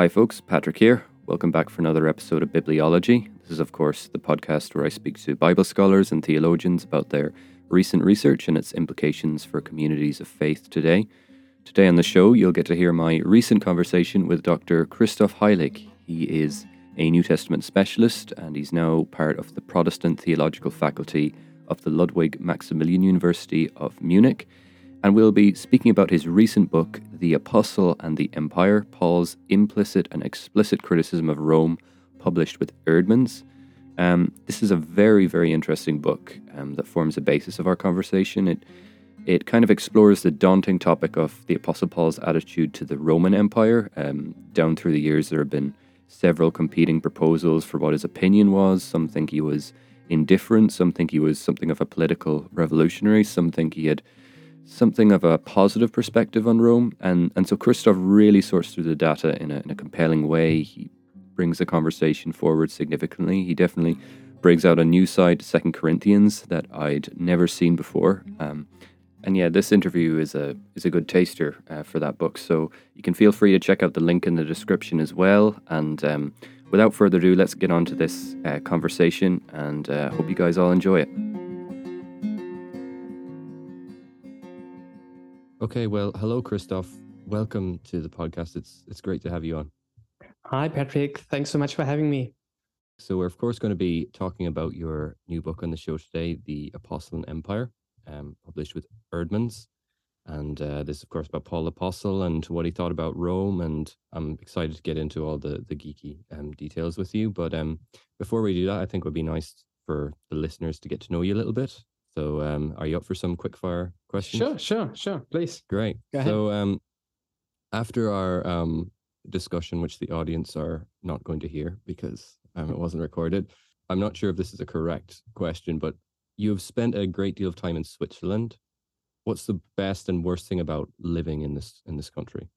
Hi, folks. Patrick here. Welcome back for another episode of Bibleology. This is, of course, the podcast where I speak to Bible scholars and theologians about their recent research and its implications for communities of faith today. Today on the show, you'll get to hear my recent conversation with Dr. Christoph Heilig. He is a New Testament specialist and he's now part of the Protestant Theological Faculty of the Ludwig Maximilian University of Munich. And we'll be speaking about his recent book, The Apostle and the Empire Paul's Implicit and Explicit Criticism of Rome, published with Eerdmans. Um, this is a very, very interesting book um, that forms the basis of our conversation. It it kind of explores the daunting topic of the Apostle Paul's attitude to the Roman Empire. Um, down through the years, there have been several competing proposals for what his opinion was. Some think he was indifferent, some think he was something of a political revolutionary, some think he had something of a positive perspective on Rome. And, and so Christoph really sorts through the data in a, in a compelling way. He brings the conversation forward significantly. He definitely brings out a new side to Second Corinthians that I'd never seen before. Um, and yeah, this interview is a is a good taster uh, for that book. So you can feel free to check out the link in the description as well. And um, without further ado, let's get on to this uh, conversation. And uh, hope you guys all enjoy it. Okay, well, hello, Christoph. Welcome to the podcast. It's it's great to have you on. Hi, Patrick. Thanks so much for having me. So we're of course going to be talking about your new book on the show today, The Apostle and Empire um, published with Eerdmans, And uh, this, of course, about Paul the Apostle and what he thought about Rome. And I'm excited to get into all the the geeky um, details with you. But um, before we do that, I think it would be nice for the listeners to get to know you a little bit. So, um, are you up for some quick fire questions? Sure, sure, sure. Please. Great. So, um, after our um, discussion, which the audience are not going to hear because um, it wasn't recorded, I'm not sure if this is a correct question, but you have spent a great deal of time in Switzerland. What's the best and worst thing about living in this in this country?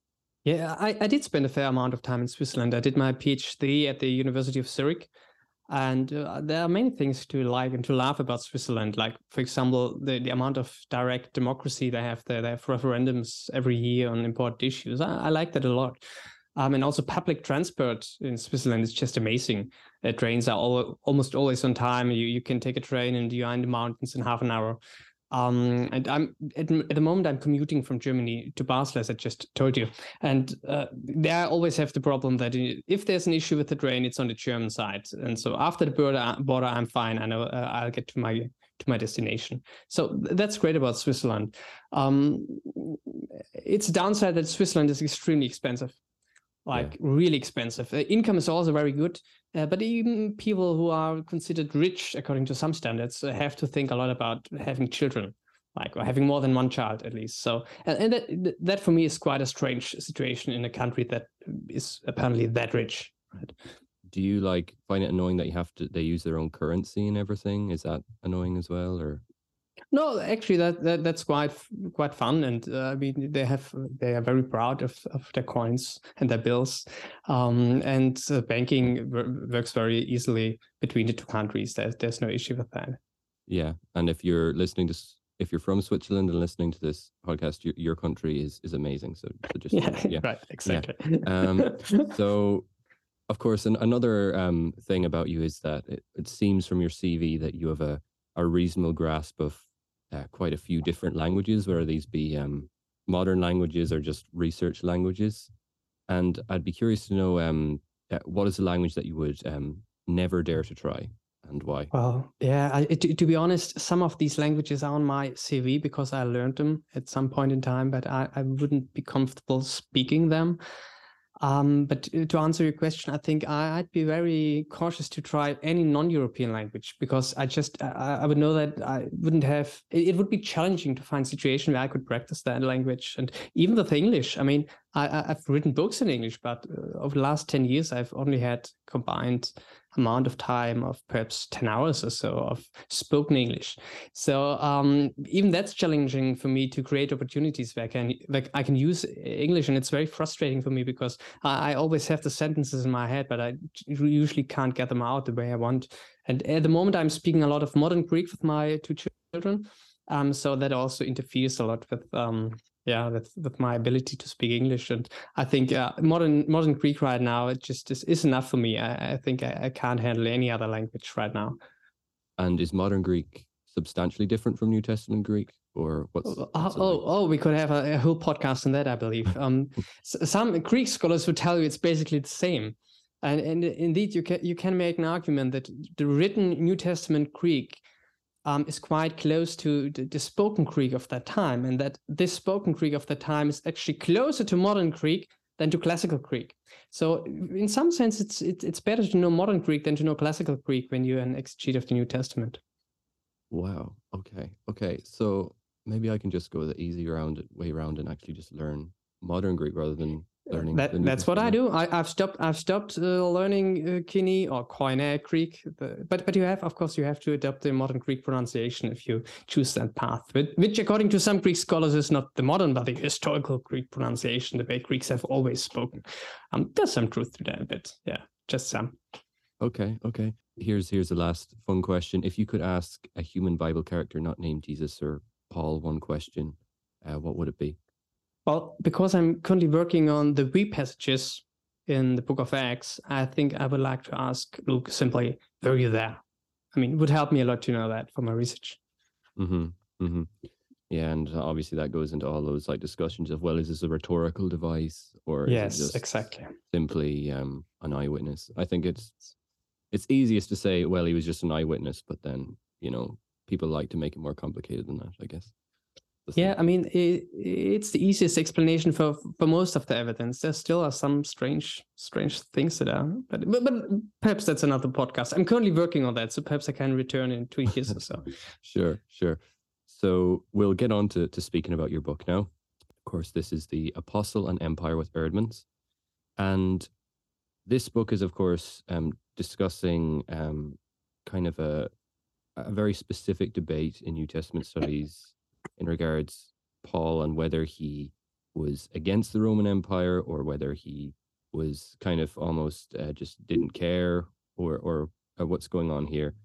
Yeah, I, I did spend a fair amount of time in Switzerland. I did my PhD at the University of Zurich. And uh, there are many things to like and to laugh about Switzerland. Like, for example, the, the amount of direct democracy they have there. They have referendums every year on important issues. I, I like that a lot. Um, and also public transport in Switzerland is just amazing. Trains are all, almost always on time. You you can take a train and you are in the mountains in half an hour. Um, and I'm at, at, the moment I'm commuting from Germany to Basel, as I just told you, and uh, there I always have the problem that if there's an issue with the train, it's on the German side, and so after the border, border I'm fine. I know uh, I'll get to my to my destination. So that's great about Switzerland. Um, its a downside that Switzerland is extremely expensive like yeah. really expensive. Uh, income is also very good, uh, but even people who are considered rich according to some standards uh, have to think a lot about having children, like or having more than one child at least. So, and, and that that for me is quite a strange situation in a country that is apparently that rich. Right? Do you like find it annoying that you have to they use their own currency and everything? Is that annoying as well, or? No, actually, that, that that's quite quite fun, and uh, I mean they have they are very proud of, of their coins and their bills, um, and uh, banking works very easily between the two countries. There's there's no issue with that. Yeah, and if you're listening to if you're from Switzerland and listening to this podcast, your, your country is is amazing. So, so just yeah, yeah. right, exactly. Yeah. Um, so, of course, an, another um, thing about you is that it, it seems from your CV that you have a a reasonable grasp of uh, quite a few different languages, whether these be um, modern languages or just research languages. And I'd be curious to know um, uh, what is the language that you would um, never dare to try and why? Well, yeah, I, to, to, be honest, some of these languages are on my CV because I learned them at some point in time, but I, I wouldn't be comfortable speaking them. Um, but to answer your question, I think I, would be very cautious to try any non-European language because I just I, I, would know that I wouldn't have. It, would be challenging to find a situation where I could practice that language, and even with English. I mean, I, have written books in English, but uh, over the last ten years, I've only had combined amount of time of perhaps 10 hours or so of spoken English. So um, even that's challenging for me to create opportunities where I can, like I can use English. And it's very frustrating for me because I, I always have the sentences in my head, but I usually can't get them out the way I want. And at the moment, I'm speaking a lot of modern Greek with my two children. Um, so that also interferes a lot with um, yeah with, with my ability to speak english. And i think uh, modern modern greek right now it just is, is enough for me. I, I think I, I, can't handle any other language right now. And is modern greek substantially different from new testament greek or what's, oh, what's oh, oh, oh we could have a, a, whole podcast on that i believe. Um some greek scholars would tell you it's basically the same. And, and indeed you can you can make an argument that the written new testament greek um, is quite close to the, the, spoken Greek of that time, and that this spoken Greek of that time is actually closer to modern Greek than to classical Greek. So, in some sense, it's it, it's better to know modern Greek than to know classical Greek when you're an exegete of the New Testament. Wow. Okay. Okay. So maybe I can just go the easy round way around and actually just learn modern Greek rather than learning. That, that's what I do. I, have stopped. I've stopped uh, learning uh, Koine or Koine Greek. But but you have, of course, you have to adopt the modern Greek pronunciation if you choose that path. But, which, according to some Greek scholars, is not the modern but the historical Greek pronunciation, the way Greeks have always spoken. Um, there's some truth to that, but yeah, just some. Okay. Okay. Here's here's the last fun question. If you could ask a human Bible character not named Jesus or Paul one question, uh, what would it be? Well, because I'm currently working on the we passages in the book of Acts, I think I would like to ask Luke simply, were you there? I mean, it would help me a lot to know that for my research. Mm-hmm. Mm-hmm. Yeah, and obviously that goes into all those like discussions of well, is this a rhetorical device or yes, exactly simply um, an eyewitness? I think it's it's easiest to say, well, he was just an eyewitness, but then you know people like to make it more complicated than that. I guess yeah i mean it, it's the easiest explanation for for most of the evidence. There still are some strange strange things that are but, but, but perhaps that's another podcast. I'm currently working on that so perhaps i can return in two years or so. Sure sure. So we'll get on to, to speaking about your book now. Of course this is the apostle and empire with Eerdmans, and this book is of course um, discussing um, kind of a a very specific debate in new testament studies in regards Paul and whether he was against the Roman Empire or whether he was kind of almost uh, just didn't care or, or or what's going on here,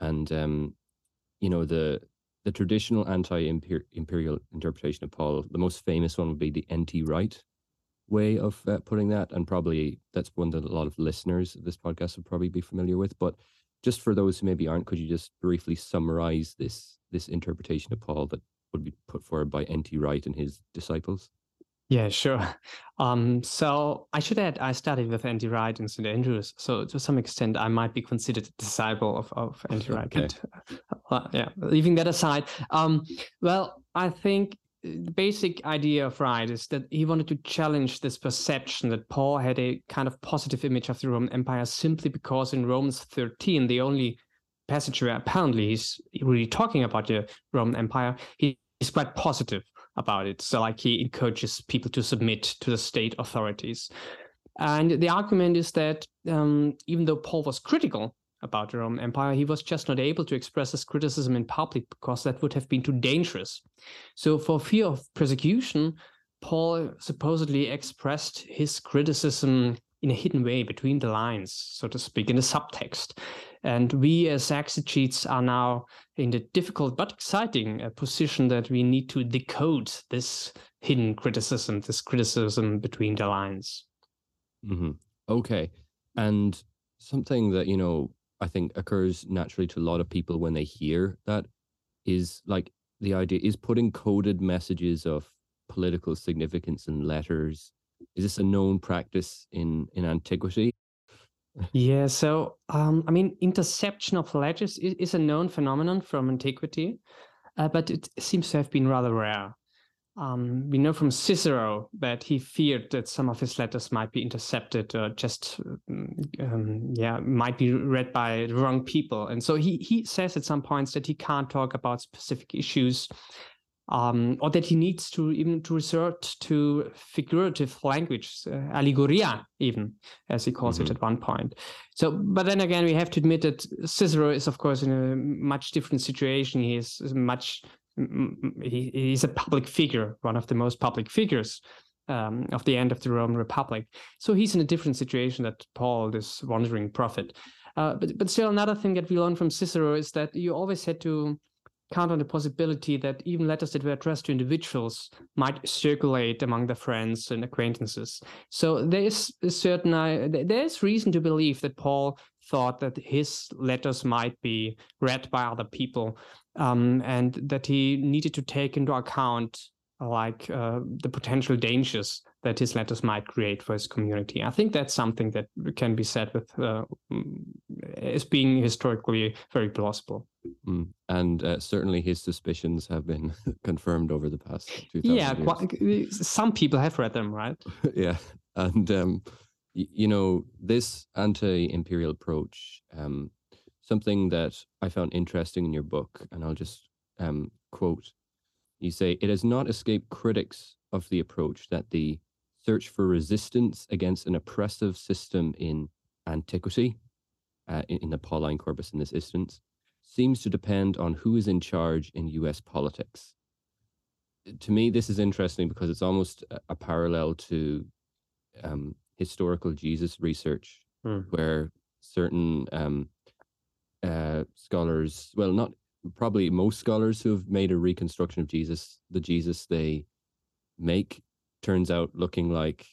and um, you know the the traditional anti-imperial interpretation of Paul, the most famous one would be the N.T. Wright way of uh, putting that, and probably that's one that a lot of listeners of this podcast would probably be familiar with. But just for those who maybe aren't, could you just briefly summarize this this interpretation of Paul that would be put forward by N.T. Wright and his disciples? Yeah, sure. Um, so I should add, I studied with N.T. Wright in St. Andrews. So to some extent, I might be considered a disciple of, of N.T. Wright. Okay. But, uh, yeah, leaving that aside. Um, well, I think the basic idea of Wright is that he wanted to challenge this perception that Paul had a kind of positive image of the Roman Empire simply because in Romans 13, the only passage where apparently he's really talking about the Roman Empire, he, he's quite positive about it. So, like, he encourages people to submit to the state authorities. And the argument is that um, even though Paul was critical about the Roman Empire, he was just not able to express his criticism in public because that would have been too dangerous. So, for fear of persecution, Paul supposedly expressed his criticism in a hidden way between the lines, so to speak, in the subtext. And we as exegetes are now in the difficult but exciting uh, position that we need to decode this hidden criticism, this criticism between the lines. Mm-hmm. Okay. And something that, you know, I think occurs naturally to a lot of people when they hear that is like the idea is putting coded messages of political significance in letters. Is this a known practice in, in antiquity? Yeah, so um, I mean, interception of letters is, is a known phenomenon from antiquity, uh, but it seems to have been rather rare. Um, we know from Cicero that he feared that some of his letters might be intercepted or just, um, yeah, might be read by the wrong people. And so he, he says at some points that he can't talk about specific issues um, or that he needs to even to resort to figurative language, uh, allegoria, even as he calls mm-hmm. it at one point. So, but then again, we have to admit that Cicero is, of course, in a much different situation. He is much he, he's a public figure, one of the most public figures um, of the end of the Roman Republic. So he's in a different situation that Paul, this wandering prophet. Uh, but but still, another thing that we learn from Cicero is that you always had to count on the possibility that even letters that were addressed to individuals might circulate among their friends and acquaintances. So there is a certain uh, there is reason to believe that Paul thought that his letters might be read by other people, um, and that he needed to take into account like uh, the potential dangers that his letters might create for his community. I think that's something that can be said with uh, mm, as being historically very plausible. Mm. And uh, certainly his suspicions have been confirmed over the past Yeah, quite, some people have read them, right? yeah, and um, y- you know this anti-imperial approach. Um, something that I found interesting in your book, and I'll just um, quote you say it has not escaped critics of the approach that the search for resistance against an oppressive system in antiquity, uh, in, in the Pauline corpus in this instance, seems to depend on who is in charge in US politics. To me, this is interesting because it's almost a, a parallel to um, historical Jesus research, mm. where certain um, uh, scholars, well, not probably most scholars who have made a reconstruction of Jesus, the Jesus they make turns out looking like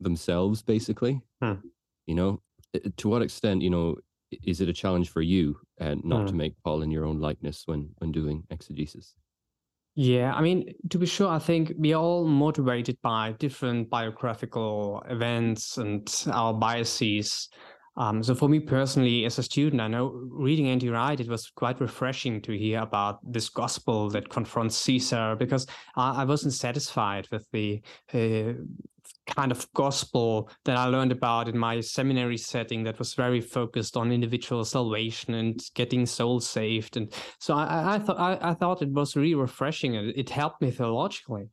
themselves, basically. Hmm. You know, to what extent, you know, is it a challenge for you and uh, not hmm. to make Paul in your own likeness when when doing exegesis? Yeah, I mean, to be sure, I think we are all motivated by different biographical events and our biases. Um, so for me personally, as a student, I know reading N.T. Wright, it was quite refreshing to hear about this gospel that confronts Caesar because I, I wasn't satisfied with the uh, kind of gospel that I learned about in my seminary setting that was very focused on individual salvation and getting souls saved. And so I, I thought I, I, thought it was really refreshing and it helped me theologically.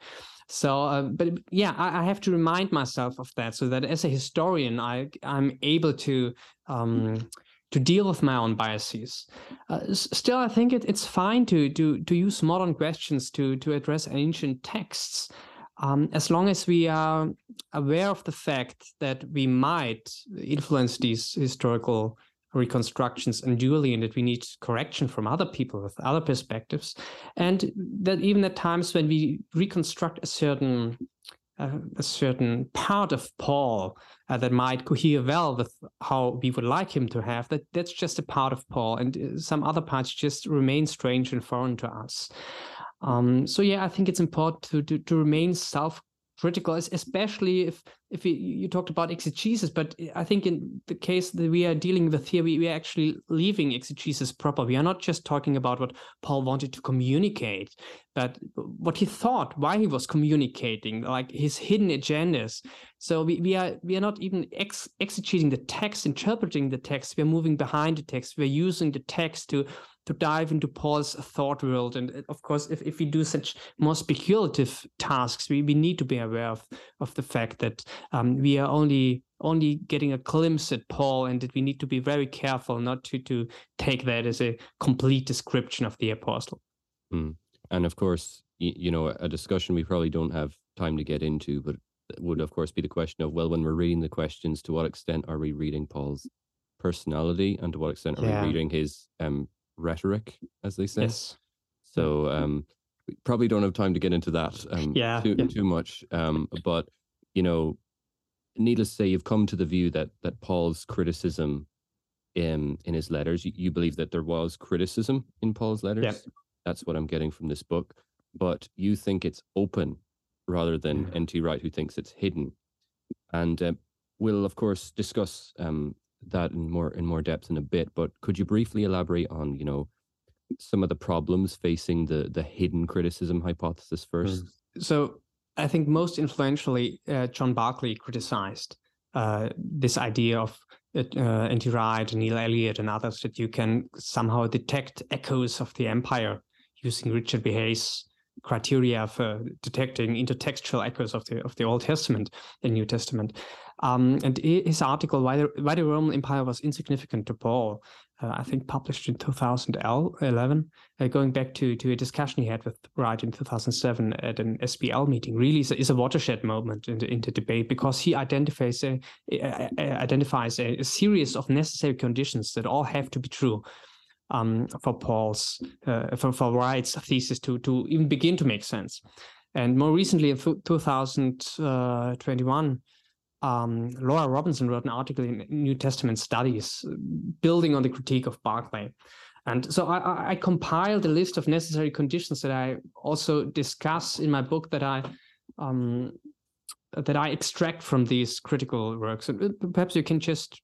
So, uh, but yeah, I, I, have to remind myself of that so that as a historian, I I'm able to um, to deal with my own biases. Uh, still, I think it, it's fine to to to use modern questions to to address ancient texts. Um, as long as we are aware of the fact that we might influence these historical reconstructions unduly and that we need correction from other people with other perspectives. And that even at times when we reconstruct a certain uh, a certain part of paul uh, that might cohere well with how we would like him to have that that's just a part of paul and uh, some other parts just remain strange and foreign to us. Um, so yeah i think it's important to, to, to remain self critical, especially if if you, you talked about exegesis, but I think in the case that we are dealing with here, we, we are actually leaving exegesis proper. We are not just talking about what Paul wanted to communicate, but what he thought, why he was communicating, like his hidden agendas. So we, we are we are not even ex- exegeting the text, interpreting the text. We are moving behind the text. We're using the text to to dive into Paul's thought world. And uh, of course, if, if we do such more speculative tasks, we, we need to be aware of, of the fact that um, we are only only getting a glimpse at Paul and that we need to be very careful not to, to take that as a complete description of the apostle. Mm. And of course, you, you know, a discussion we probably don't have time to get into, but would of course be the question of, well, when we're reading the questions, to what extent are we reading Paul's personality and to what extent are yeah. we reading his um, rhetoric, as they say. Yes. So um, we probably don't have time to get into that um, yeah, too, yeah. too much. Um, but you know, needless to say, you've come to the view that that Paul's criticism in in his letters, you, you believe that there was criticism in Paul's letters. Yeah. That's what I'm getting from this book. But you think it's open rather than mm. N.T. Wright, who thinks it's hidden. And uh, we'll, of course, discuss um, that in more in more depth in a bit, but could you briefly elaborate on you know some of the problems facing the the hidden criticism hypothesis first? Mm. So I think most influentially, uh, John Barclay criticized uh, this idea of uh, N.T. Wright, Neil Elliott, and others that you can somehow detect echoes of the empire using Richard B. Criteria for detecting intertextual echoes of the of the Old Testament and New Testament. Um, and his article, why the, why the Roman Empire was insignificant to Paul, uh, I think published in 2011, uh, going back to, to a discussion he had with Wright in 2007 at an SBL meeting, really is a, is a watershed moment in the, in the debate because he identifies a, a, a identifies a, series of necessary conditions that all have to be true um, for Paul's uh, for, for Wright's thesis to to even begin to make sense. And more recently, in 2021, um, Laura Robinson wrote an article in New Testament Studies, building on the critique of Barclay. And so I, I, compiled a list of necessary conditions that I also discuss in my book that I um, that I extract from these critical works. And uh, perhaps you can just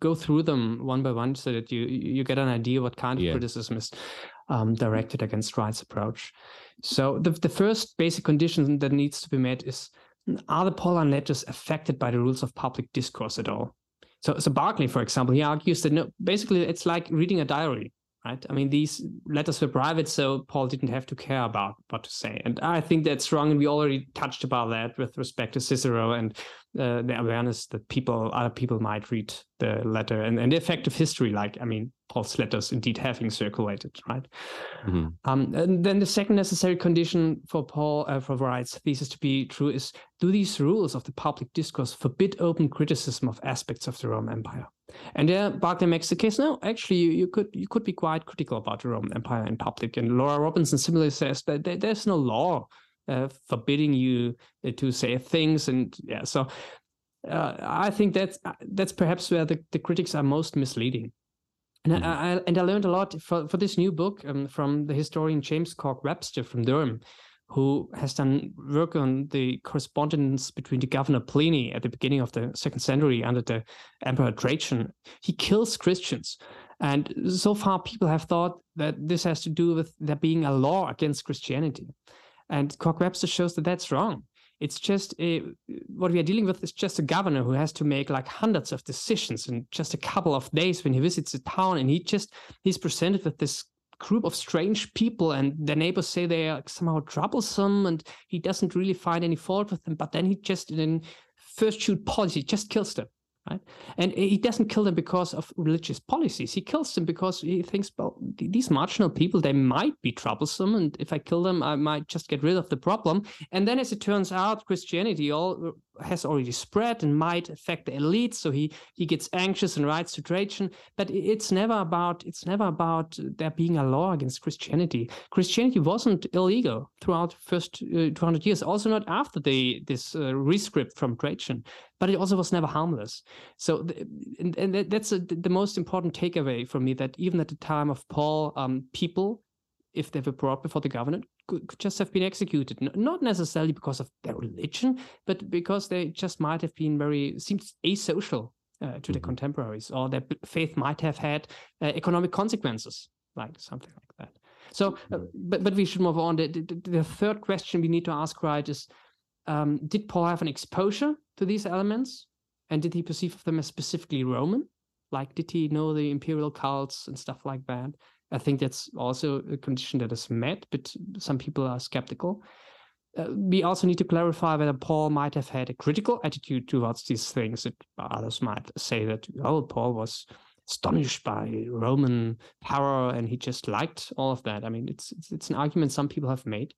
go through them one by one so that you you get an idea what kind of yeah. criticism is um, directed against Wright's approach. So the the first basic condition that needs to be met is are the Pauline letters affected by the rules of public discourse at all? So, so Barclay, for example, he argues that no, basically it's like reading a diary right? I mean, these letters were private, so Paul didn't have to care about what to say. And I think that's wrong. And we already touched about that with respect to Cicero and uh, the awareness that people, other people might read the letter and, and the effect of history. Like, I mean, Paul's letters indeed having circulated, right? Mm-hmm. Um, and then the second necessary condition for Paul, uh, for Wright's thesis to be true is do these rules of the public discourse forbid open criticism of aspects of the Roman Empire? And there, Barclay makes the case. No, actually, you, you could you could be quite critical about the Roman Empire in public. And Laura Robinson similarly says that there, there's no law uh, forbidding you uh, to say things. And yeah, so uh, I think that's that's perhaps where the, the critics are most misleading. And mm-hmm. I, I, and I learned a lot for, for this new book um, from the historian James Corke-Webster from Durham, who has done work on the correspondence between the governor Pliny at the beginning of the second century under the Emperor Trajan. He kills Christians. And so far, people have thought that this has to do with there being a law against Christianity. And Corke-Webster shows that that's wrong. It's just a, what we are dealing with is just a governor who has to make like hundreds of decisions in just a couple of days when he visits a town, and he just he's presented with this group of strange people and the neighbors say they are somehow troublesome and he doesn't really find any fault with them. But then he just in first shoot policy just kills them right? And he doesn't kill them because of religious policies. He kills them because he thinks, well, these marginal people, they might be troublesome, and if I kill them, I might just get rid of the problem. And then, as it turns out, Christianity all has already spread and might affect the elite. So he he gets anxious and writes to Trajan. But it's never about it's never about there being a law against Christianity. Christianity wasn't illegal throughout the first uh, 200 years. Also not after the this uh, rescript from Trajan but it also was never harmless. So, and, and, that's a, the most important takeaway for me that even at the time of Paul, um, people, if they were brought before the government, could, could, just have been executed. Not necessarily because of their religion, but because they just might have been very seems asocial uh, to mm-hmm. their contemporaries, or their faith might have had uh, economic consequences, like something like that. So, uh, but but we should move on. The, the, the, third question we need to ask, right, is um, did Paul have an exposure to these elements? And did he perceive them as specifically Roman? Like, did he know the imperial cults and stuff like that? I think that's also a condition that is met, but some people are skeptical. Uh, we also need to clarify whether Paul might have had a critical attitude towards these things. That others might say that, oh, Paul was astonished by Roman power and he just liked all of that. I mean, it's it's, it's an argument some people have made.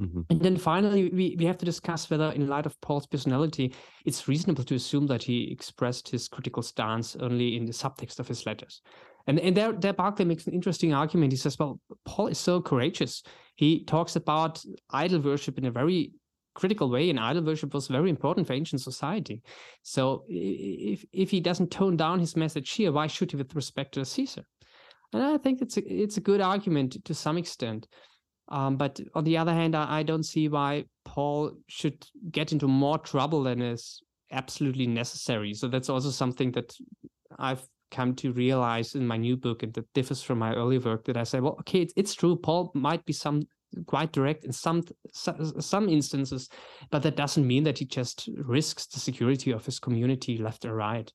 Mm-hmm. And then finally, we, we have to discuss whether, in light of Paul's personality, it's reasonable to assume that he expressed his critical stance only in the subtext of his letters. And, and there, there Barclay makes an interesting argument. He says, well, Paul is so courageous. He talks about idol worship in a very critical way, and idol worship was very important for ancient society. So if, if he doesn't tone down his message here, why should he with respect to Caesar? And I think it's a, it's a good argument to some extent. Um, but on the other hand, I, I, don't see why Paul should get into more trouble than is absolutely necessary. So that's also something that I've come to realize in my new book and that differs from my early work that I say, well, okay, it's, it's true. Paul might be some quite direct in some some instances, but that doesn't mean that he just risks the security of his community left or right.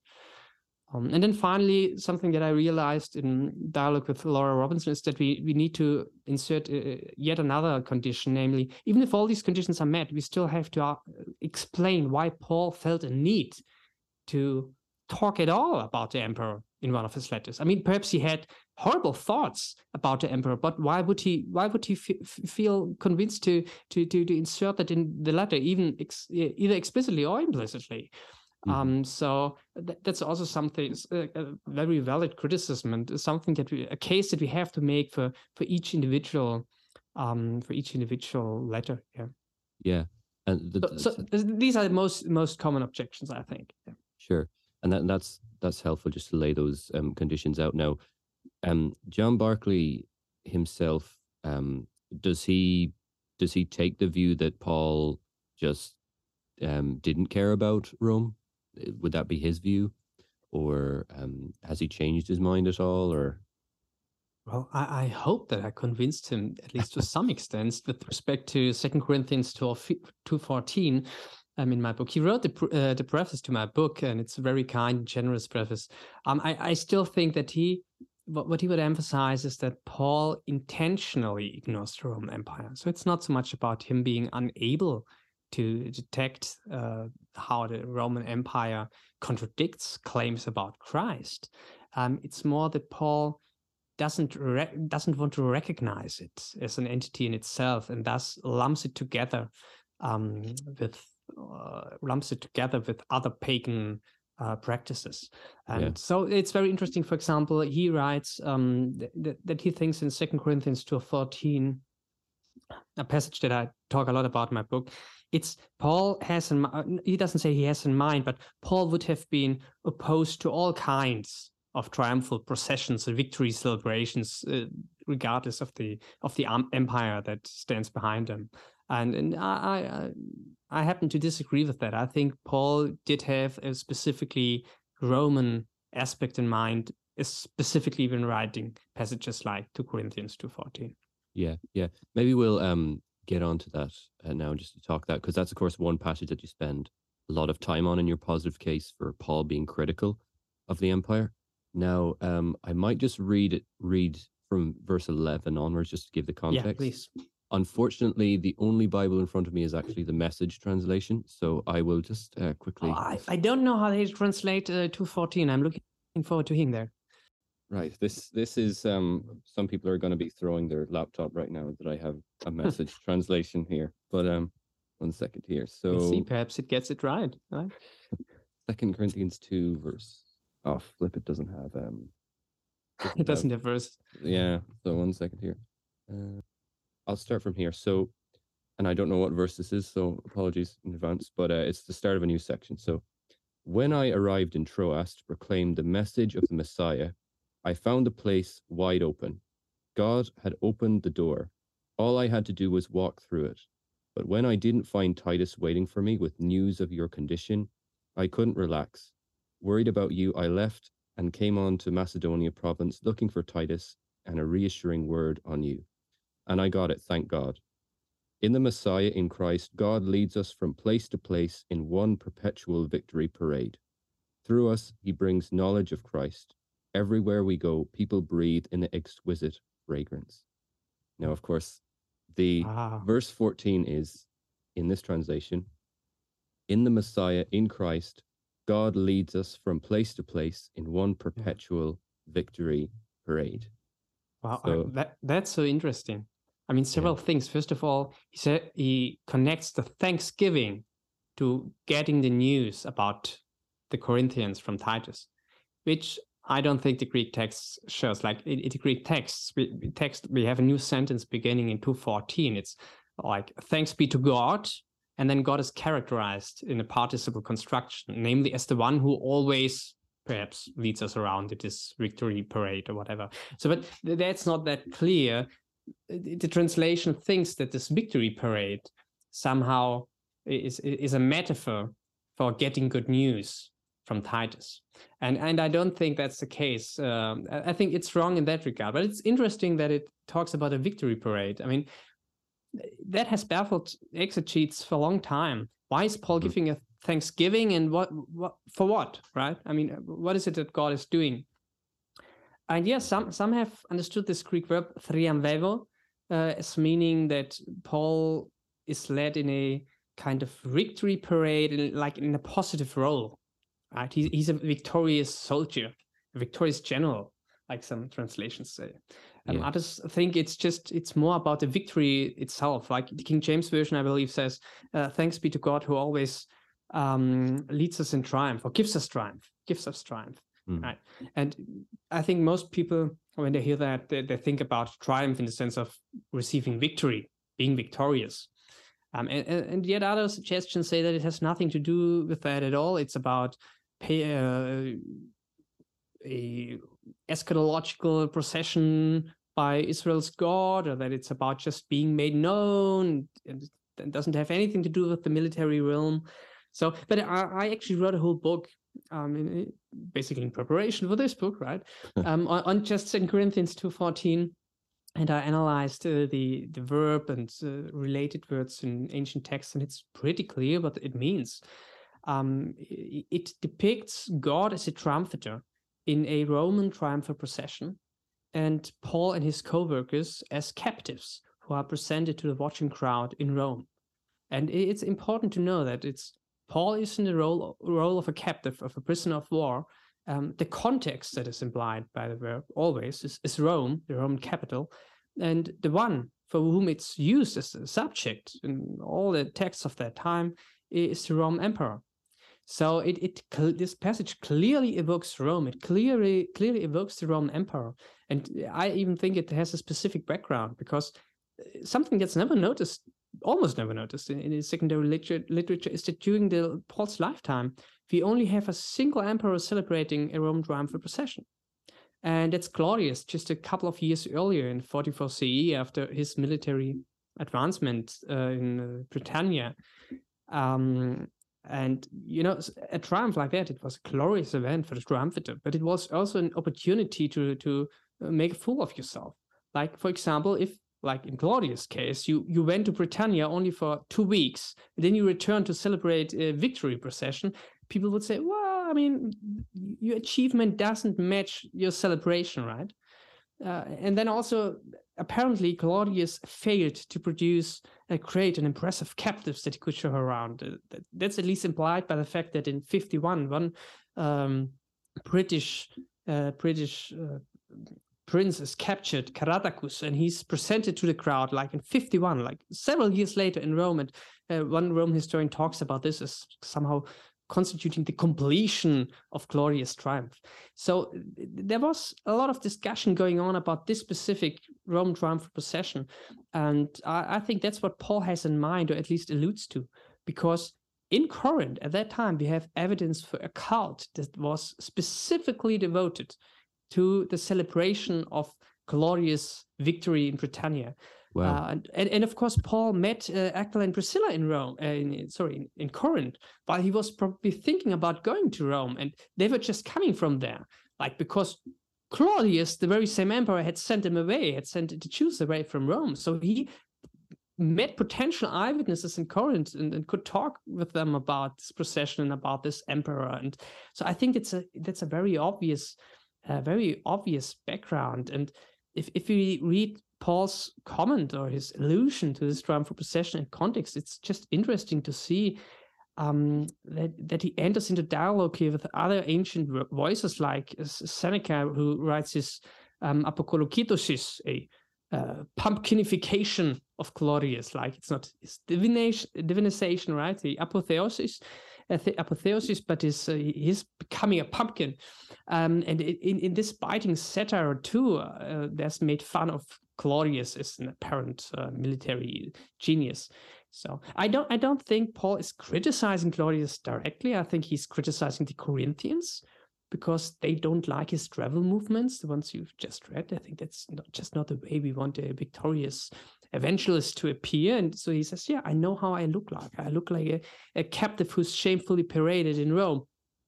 Um, and then finally, something that I realized in dialogue with Laura Robinson is that we, we need to insert uh, yet another condition, namely, even if all these conditions are met, we still have to uh, explain why Paul felt a need to talk at all about the emperor in one of his letters. I mean, perhaps he had horrible thoughts about the emperor, but why would he? Why would he feel convinced to, to to to insert that in the letter, even ex either explicitly or implicitly? Mm-hmm. Um, so th- that's also something a, a, very valid criticism and something that we a case that we have to make for for each individual um, for each individual letter. Yeah. Yeah. And the, so, so, these are the most most common objections, I think. Yeah. Sure, and that, that's that's helpful just to lay those um, conditions out. Now, um, John Barclay himself, um, does he does he take the view that Paul just um, didn't care about Rome? Would that be his view, or um, has he changed his mind at all, or? Well, I, I, hope that I convinced him, at least to some extent, with respect to Second Corinthians 12, 2.14 um, in my book. He wrote the, uh, the preface to my book, and it's a very kind, generous preface. Um, I, I still think that he, what, what he would emphasize is that Paul intentionally ignores the Roman Empire. So it's not so much about him being unable to detect uh, how the Roman Empire contradicts claims about Christ. Um, it's more that Paul doesn't re- doesn't want to recognize it as an entity in itself and thus lumps it together um, with lumps it together with other pagan uh, practices and yeah. so it's very interesting for example he writes um, th- that he thinks in second corinthians 2.14 a passage that i talk a lot about in my book it's paul has in he doesn't say he has in mind but paul would have been opposed to all kinds of triumphal processions and victory celebrations, uh, regardless of the of the empire that stands behind them. And, and I, I I happen to disagree with that. I think Paul did have a specifically Roman aspect in mind, specifically when writing passages like to Corinthians two fourteen. Yeah, yeah. Maybe we'll um get onto that uh, now just to talk that because that's of course one passage that you spend a lot of time on in your positive case for Paul being critical of the empire. Now, um, I might just read it, read from verse 11 onwards, just to give the context. Yeah, please. Unfortunately, the only Bible in front of me is actually the message translation. So I will just uh, quickly. Oh, I, I, don't know how they translate uh, 214. I'm looking forward to hearing there. Right. This this is um some people are going to be throwing their laptop right now that I have a message translation here. But um one second here. So Let's see, perhaps it gets it right. right? Second Corinthians 2 verse Oh, flip! It doesn't have um. Doesn't it doesn't have, have verse. Yeah. So one second here. Uh, I'll start from here. So, and I don't know what verse this is, so apologies in advance. But uh, it's the start of a new section. So, when I arrived in Troas to proclaim the message of the Messiah, I found the place wide open. God had opened the door. All I had to do was walk through it. But when I didn't find Titus waiting for me with news of your condition, I couldn't relax. Worried about you, I left and came on to Macedonia province looking for Titus and a reassuring word on you. And I got it, thank God. In the Messiah, in Christ, God leads us from place to place in one perpetual victory parade. Through us, he brings knowledge of Christ. Everywhere we go, people breathe in the exquisite fragrance. Now, of course, the wow. verse 14 is in this translation In the Messiah, in Christ, God leads us from place to place in one perpetual victory parade. Wow, so, that that's so interesting. I mean, several yeah. things. First of all, he said he connects the Thanksgiving to getting the news about the Corinthians from Titus, which I don't think the Greek text shows. Like in, the Greek texts, we, text we have a new sentence beginning in two fourteen. It's like thanks be to God and then God is characterized in a participle construction, namely as the one who always perhaps leads us around at this victory parade or whatever. So, but that's not that clear. The translation thinks that this victory parade somehow is is a metaphor for getting good news from Titus, and and I don't think that's the case. Um, I think it's wrong in that regard. But it's interesting that it talks about a victory parade. I mean, that has baffled exegetes for a long time. Why is Paul mm-hmm. giving a thanksgiving and what, what for what, right? I mean, what is it that God is doing? And yes, some some have understood this Greek verb thriamvevo uh, as meaning that Paul is led in a kind of victory parade, in, like in a positive role. Right? He, he's a victorious soldier, a victorious general, like some translations say. Um, yeah. Others think it's just it's more about the victory itself. Like the King James version, I believe, says, uh, "Thanks be to God who always um, leads us in triumph or gives us triumph, gives us triumph. Mm. Right. And I think most people, when they hear that, they, they, think about triumph in the sense of receiving victory, being victorious. Um, and, and, yet other suggestions say that it has nothing to do with that at all. It's about pay, uh, a eschatological procession by Israel's God, or that it's about just being made known. And doesn't have anything to do with the military realm. So, but I, I actually wrote a whole book, um, in, basically in preparation for this book, right? um, on, on, just Second Corinthians two fourteen, and I analyzed uh, the the verb and uh, related words in ancient texts, and it's pretty clear what it means. Um, it, it depicts God as a triumphator in a Roman triumphal procession, and Paul and his co-workers as captives who are presented to the watching crowd in Rome. And it's important to know that it's Paul is in the role role of a captive, of a prisoner of war. Um, the context that is implied by the verb always is, is Rome, the Roman capital, and the one for whom it's used as a subject in all the texts of that time is the Roman emperor. So it, it this passage clearly evokes Rome. It clearly clearly evokes the Roman emperor, and I even think it has a specific background because uh, something that's never noticed, almost never noticed in, in secondary literature, literature, is that during the Paul's lifetime, we only have a single emperor celebrating a Roman triumphal procession. And that's Claudius, just a couple of years earlier in 44 CE, after his military advancement uh, in uh, Britannia. Um, and you know, a triumph like that, it was a glorious event for the triumphator, but it was also an opportunity to to uh, make a fool of yourself. Like for example, if like in Claudius' case, you you went to Britannia only for two weeks, then you returned to celebrate a victory procession. People would say, "Well, I mean, your achievement doesn't match your celebration, right?" Uh, and then also, apparently, Claudius failed to produce uh, create an impressive captives that he could show around. Uh, that's at least implied by the fact that in 51, one um, British uh, British uh, prince is captured, Caratacus, and he's presented to the crowd like in 51, like several years later in Rome. And uh, one Roman historian talks about this as somehow constituting the completion of glorious triumph. So there was a lot of discussion going on about this specific Roman triumphal procession. And I, I think that's what Paul has in mind, or at least alludes to, because in Corinth at that time, we have evidence for a cult that was specifically devoted to the celebration of Claudius' victory in Britannia. Wow. Uh, and, and of course, Paul met uh, Aquila and Priscilla in Rome, uh, in, sorry, in, in, Corinth, while he was probably thinking about going to Rome. And they were just coming from there, like because Claudius, the very same emperor, had sent them away, had sent the Jews away from Rome. So he met potential eyewitnesses in Corinth and, and, could talk with them about this procession and about this emperor. And so I think it's a that's a very obvious, uh, very obvious background. And if if we read Paul's comment or his allusion to this triumphal procession in context, it's just interesting to see um, that, that he enters into dialogue here with other ancient voices like Seneca, who writes his um, Apocolocyntosis, a uh, pumpkinification of Claudius. Like it's not his divination, divinization, right? The apotheosis, the apotheosis, but his uh, he's becoming a pumpkin. Um, and in, in this biting satire too, uh, there's made fun of Claudius is an apparent uh, military genius. So I don't I don't think Paul is criticizing Claudius directly. I think he's criticizing the Corinthians because they don't like his travel movements, the ones you've just read. I think that's not, just not the way we want a victorious evangelist to appear. And so he says, Yeah, I know how I look like. I look like a, a captive who's shamefully paraded in Rome.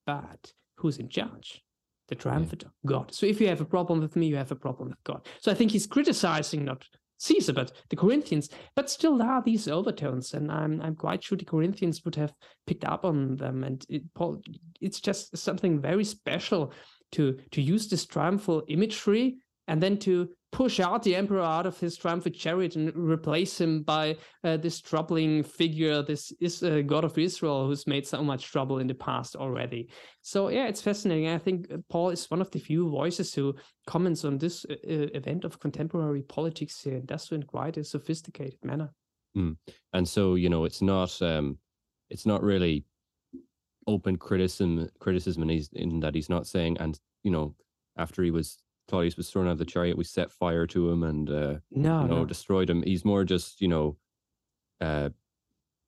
But who's in charge? the triumphator, God. So if you have a problem with me, you have a problem with God. So I think he's criticizing not Caesar, but the Corinthians. But still, there are these overtones, and I'm I'm quite sure the Corinthians would have picked up on them. And it, Paul, it's just something very special to to use this triumphal imagery and then to push out the emperor out of his triumphant chariot and replace him by uh, this troubling figure, this is uh, God of Israel, who's made so much trouble in the past already. So yeah, it's fascinating. I think uh, Paul is one of the few voices who comments on this uh, uh, event of contemporary politics here, and does so in quite a sophisticated manner. Mm. And so you know, it's not um, it's not really open criticism criticism he's in that he's not saying and you know after he was Claudius was thrown out of the chariot, we set fire to him and uh, no, you know no. destroyed him. He's more just you know, uh,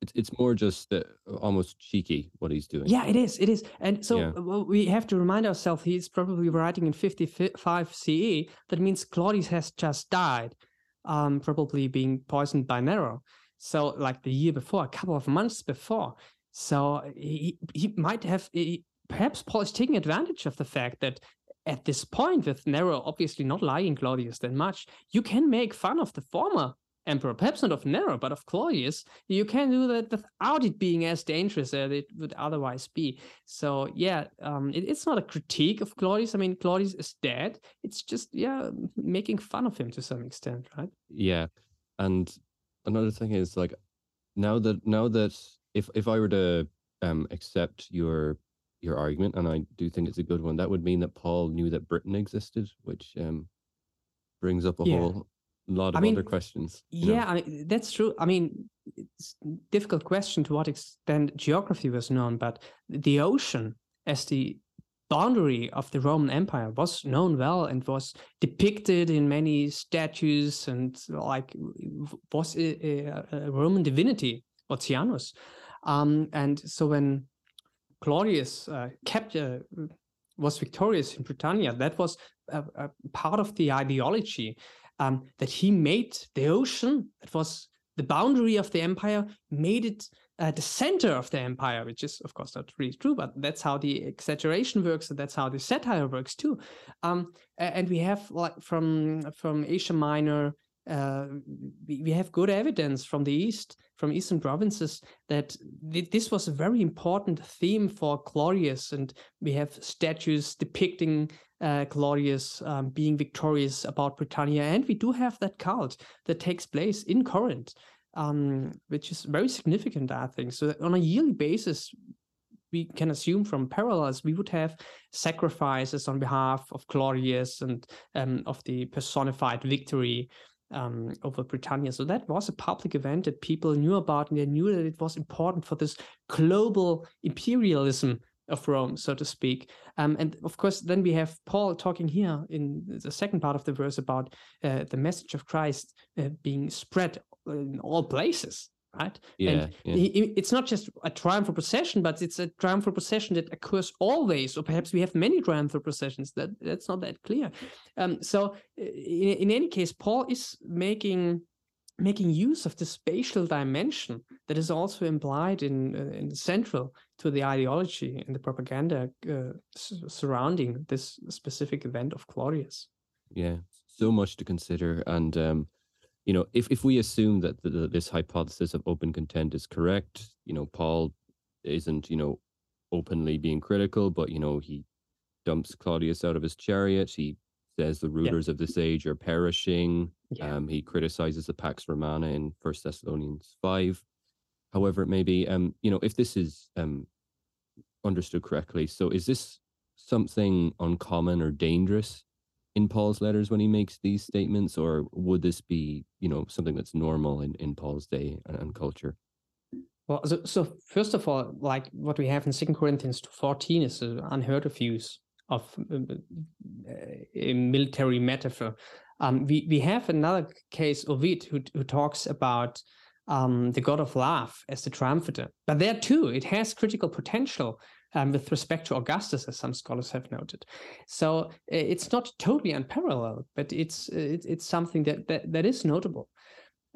it's it's more just uh, almost cheeky what he's doing. Yeah, it is. It is. And so Yeah. well, we have to remind ourselves he's probably writing in 55 CE. That means Claudius has just died, um, probably being poisoned by Nero. So, like the year before, a couple of months before. So he, he might have, he, perhaps Paul is taking advantage of the fact that at this point, with Nero obviously not liking Claudius that much, you can make fun of the former emperor, perhaps not of Nero, but of Claudius. You can do that without it being as dangerous as it would otherwise be. So yeah, um, it, it's not a critique of Claudius. I mean, Claudius is dead. It's just yeah, making fun of him to some extent, right? Yeah, and another thing is like now that now that if if I were to um accept your your argument, and I do think it's a good one, that would mean that Paul knew that Britain existed, which um brings up a Yeah. whole lot I of mean, other questions. know? Yeah, I mean, that's true. I mean, it's a difficult question to what extent geography was known, but the ocean as the boundary of the Roman Empire was known well and was depicted in many statues and like was a, a- a Roman divinity, Oceanus. Um, and so when Claudius uh, kept uh, was victorious in Britannia, that was a, a part of the ideology um, that he made. The ocean that was the boundary of the empire made it uh, the center of the empire which is of course not really true but that's how the exaggeration works and that's how the satire works too. Um, and we have like from from asia minor uh, we, have good evidence from the east from eastern provinces that th- this was a very important theme for claudius and we have statues depicting uh, Claudius um, being victorious about Britannia, and we do have that cult that takes place in Corinth, um, which is very significant, I think. So on a yearly basis, we can assume from parallels we would have sacrifices on behalf of Claudius and um, of the personified victory um, over Britannia. So that was a public event that people knew about, and they knew that it was important for this global imperialism of Rome, so to speak. Um, and of course, then we have Paul talking here in the second part of the verse about uh, the message of Christ uh, being spread in all places, right? Yeah, and yeah. he- it's not just a triumphal procession, but it's a triumphal procession that occurs always, or perhaps we have many triumphal processions. That that's not that clear. Um, so, uh, in, in any case, Paul is making making use of the spatial dimension that is also implied in, uh, in central to the ideology and the propaganda uh, s- surrounding this specific event of Claudius. yeah so much to consider and um you know if, if we assume that the, the- this hypothesis of open content is correct you know paul isn't you know openly being critical but you know he dumps claudius out of his chariot. He says the rulers of this age are perishing. Yeah. um he criticizes the pax romana in first thessalonians 5 however it may be um you know if this is um understood correctly so is this something uncommon or dangerous in Paul's letters when he makes these statements, or would this be, you know, something that's normal in, in Paul's day and, and culture? Well, so, so first of all, like what we have in Second Corinthians 14 is an unheard of use of uh, a military metaphor. Um, we we have another case, Ovid, who who talks about um, the god of love as the triumphator. But there too, it has critical potential um, with respect to Augustus, as some scholars have noted. So it's not totally unparalleled, but it's it, it's something that, that that is notable.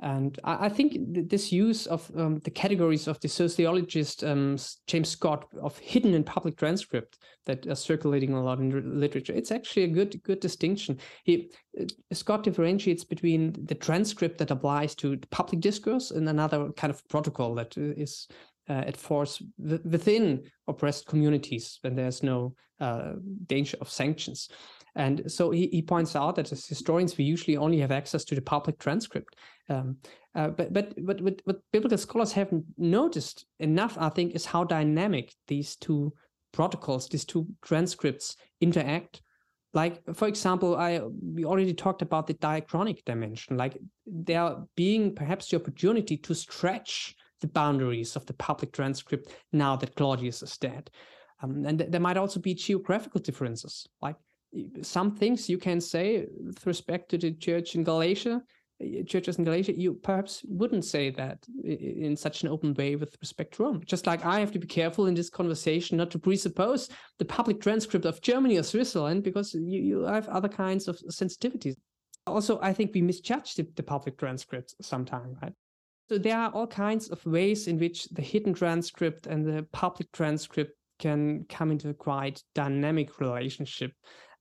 And I, I think th- this use of um, the categories of the sociologist um, James Scott of hidden and public transcript that are circulating a lot in r- literature, it's actually a good good distinction. He uh, Scott differentiates between the transcript that applies to public discourse and another kind of protocol that uh, is uh, at force wi- within oppressed communities when there's no uh, danger of sanctions. And so he, he points out that as historians, we usually only have access to the public transcript. Um, uh, but, but but what, what biblical scholars haven't noticed enough, I think, is how dynamic these two protocols, these two transcripts interact. Like, for example, I we already talked about the diachronic dimension. Like there being perhaps the opportunity to stretch the boundaries of the public transcript now that Claudius is dead. Um, and th- there might also be geographical differences. Like some things you can say with respect to the church in Galatia, churches in Galatia, you perhaps wouldn't say that in such an open way with respect to Rome. Just like I have to be careful in this conversation not to presuppose the public transcript of Germany or Switzerland because you, you have other kinds of sensitivities. Also, I think we misjudge the, the public transcript sometimes, right? So there are all kinds of ways in which the hidden transcript and the public transcript can come into a quite dynamic relationship.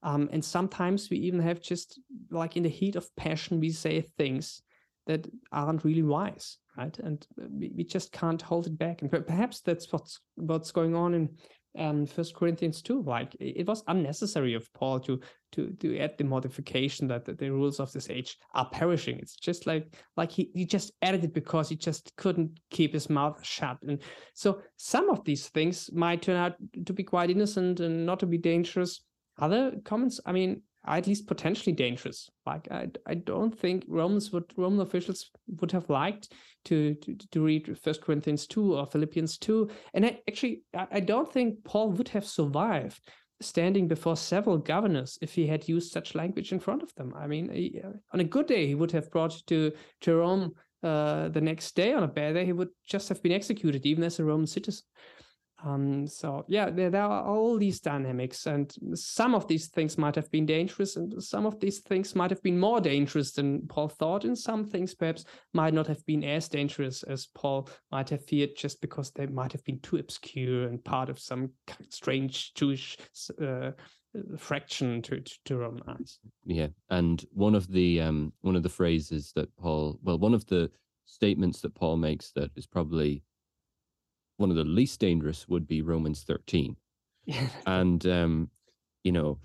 Um, and sometimes we even have just like in the heat of passion, we say things that aren't really wise, right? And we, we just can't hold it back. And perhaps that's what's what's going on in um first corinthians 2 like it was unnecessary of paul to to to add the modification that the, the, rules of this age are perishing. It's just like like he, he just added it because he just couldn't keep his mouth shut. And so some of these things might turn out to be quite innocent and not to be dangerous. Other comments i mean at least potentially dangerous. Like I, I don't think Romans would Roman officials would have liked to to, to read First Corinthians two or Philippians two, and I, actually I don't think Paul would have survived standing before several governors if he had used such language in front of them. I mean, on a good day he would have brought to to Rome uh, the next day. On a bad day he would just have been executed, even as a Roman citizen. Um, so yeah, there, there, are all these dynamics, and some of these things might have been dangerous, and some of these things might have been more dangerous than Paul thought, and some things perhaps might not have been as dangerous as Paul might have feared, just because they might have been too obscure and part of some strange Jewish uh, fraction to to, to Romanize. Yeah, and one of the um one of the phrases that Paul, well, one of the statements that Paul makes that is probably one of the least dangerous would be Romans 13. and, um, you know,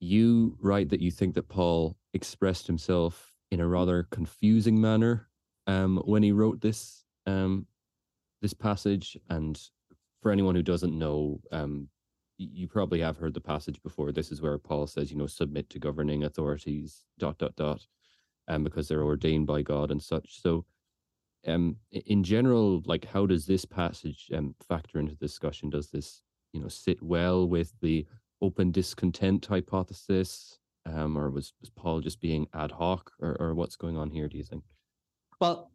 you write that you think that Paul expressed himself in a rather confusing manner um, when he wrote this um, this passage. And for anyone who doesn't know, um, you probably have heard the passage before. This is where Paul says, you know, submit to governing authorities, dot, dot, dot, um, because they're ordained by God and such. So um, in general, like how does this passage um, factor into the discussion? Does this, you know, sit well with the open discontent hypothesis, um, or was, was Paul just being ad hoc, or, or what's going on here? Do you think? Well,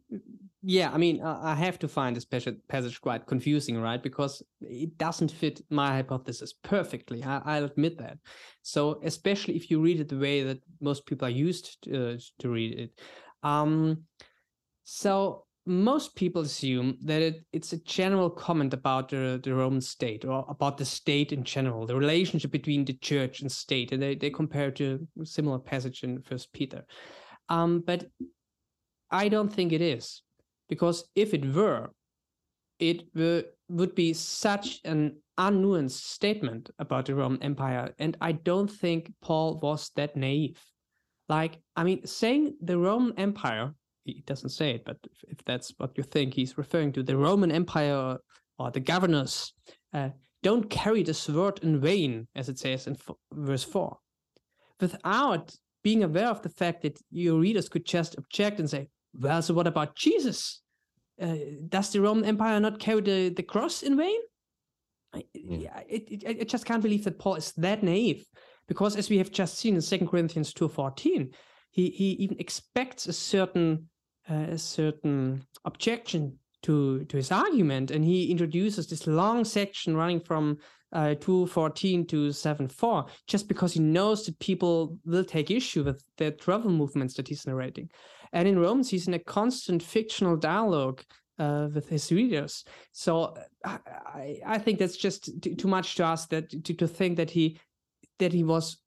yeah, I mean, I have to find this passage quite confusing, right? Because it doesn't fit my hypothesis perfectly. I, will admit that. So, especially if you read it the way that most people are used to, uh, to read it. Um, so, most people assume that it, it's a general comment about the, the Roman state or about the state in general, the relationship between the church and state, and they, they compare to a similar passage in First Peter. Um, but I don't think it is, because if it were, it would be such an unnuanced statement about the Roman Empire, and I don't think Paul was that naive. Like, I mean, saying the Roman Empire he doesn't say it, but if, if, that's what you think, he's referring to the Roman Empire or the governors. Uh, don't carry the sword in vain, as it says in f- verse 4. Without being aware of the fact that your readers could just object and say, well, so what about Jesus? Uh, does the Roman Empire not carry the, the cross in vain? I, yeah. it, it, I just can't believe that Paul is that naive, because as we have just seen in Second Corinthians 2.14, he, he even expects a certain a certain objection to to his argument, and he introduces this long section running from uh, 214 to 74 just because he knows that people will take issue with the travel movements that he's narrating. And in Romans, he's in a constant fictional dialogue uh, with his readers. So I, I think that's just too much to ask that to, to think that he that he was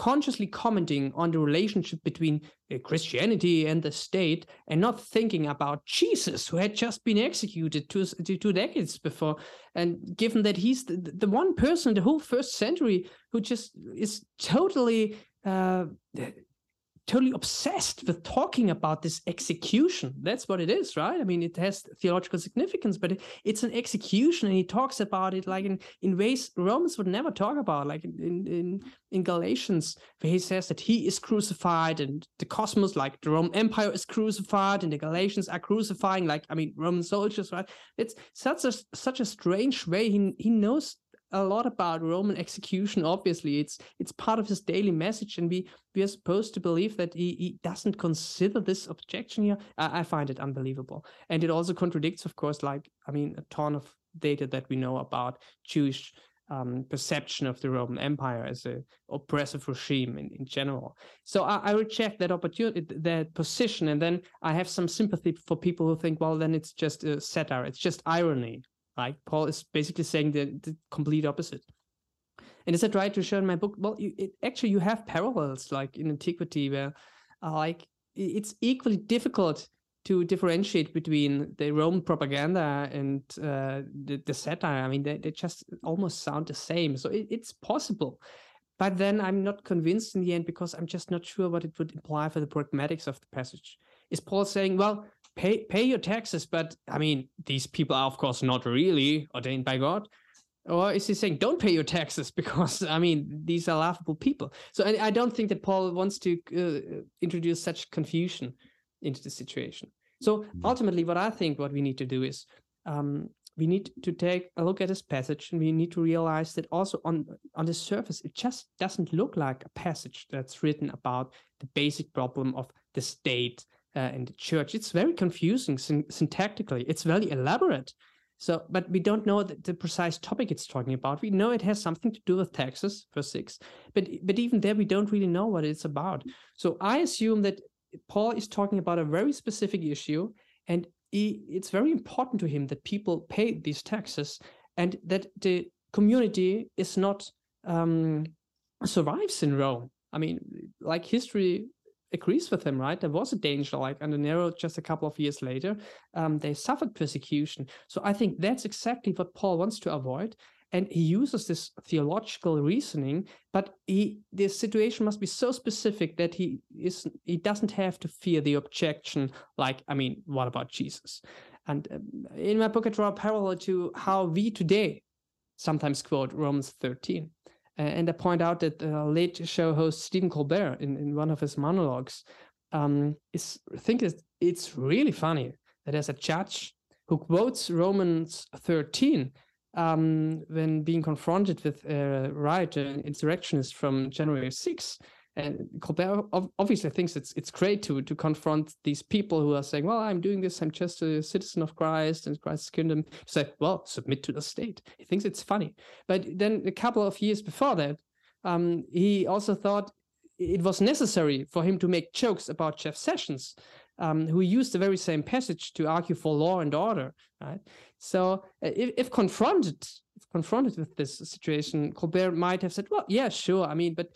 consciously commenting on the relationship between uh, Christianity and the state and not thinking about Jesus, who had just been executed two, two decades before. And given that he's the, the one person in the whole first century who just is totally. Uh, totally obsessed with talking about this execution. That's what it is, right? I mean, it has theological significance, but it, it's an execution, and he talks about it like in, in ways Romans would never talk about, like in, in in Galatians, where he says that he is crucified and the cosmos, like the Roman Empire, is crucified, and the Galatians are crucifying, like I mean, Roman soldiers, right? It's such a such a strange way. He he knows a lot about Roman execution. Obviously, it's it's part of his daily message, and we we are supposed to believe that he, he doesn't consider this objection here. I, I find it unbelievable, and it also contradicts, of course, like I mean, a ton of data that we know about Jewish um, perception of the Roman Empire as a oppressive regime in, in general. So I, I reject that opportunity, that position, and then I have some sympathy for people who think, well, then it's just a satire, it's just irony. Like Paul is basically saying the, the complete opposite. And is that right to show in my book? Well, you, it, actually, you have parallels like in antiquity where, uh, like, it's equally difficult to differentiate between the Roman propaganda and uh, the, the, satire. I mean, they, they just almost sound the same. So it, it's possible. But then I'm not convinced in the end because I'm just not sure what it would imply for the pragmatics of the passage. Is Paul saying, well, pay pay your taxes, but I mean, these people are of course not really ordained by God. Or is he saying, don't pay your taxes because, I mean, these are laughable people? So I, I don't think that Paul wants to uh, introduce such confusion into the situation. So mm-hmm. ultimately, what I think what we need to do is um, we need to take a look at this passage and we need to realize that also on, on the surface, it just doesn't look like a passage that's written about the basic problem of the state uh, in the church. It's very confusing syn- syntactically. It's very elaborate. So, but we don't know the, the, precise topic it's talking about. We know it has something to do with taxes, verse six, but but even there we don't really know what it's about. So I assume that Paul is talking about a very specific issue, and he, it's very important to him that people pay these taxes, and that the community is not um, survives in Rome. I mean, like history agrees with him, right? There was a danger, like under Nero, just a couple of years later, um, they suffered persecution. So I think that's exactly what Paul wants to avoid. And he uses this theological reasoning, but he the situation must be so specific that he is he doesn't have to fear the objection. Like, I mean, what about Jesus? And um, in my book, I draw a parallel to how we today sometimes quote Romans 13 and I point out that the late show host Stephen Colbert, in, in one of his monologues, um, is think it's, it's really funny that there's a judge who quotes Romans 13 um, when being confronted with a riot, an insurrectionist from January 6 and Colbert obviously thinks it's it's great to to confront these people who are saying, "Well, I'm doing this. I'm just a citizen of Christ and Christ's kingdom." Say, "Well, submit to the state." He thinks it's funny, but then a couple of years before that, um, he also thought it was necessary for him to make jokes about Jeff Sessions, um, who used the very same passage to argue for law and order. Right. So, uh, if, if confronted confronted with this situation, Colbert might have said, "Well, yeah, sure. I mean, but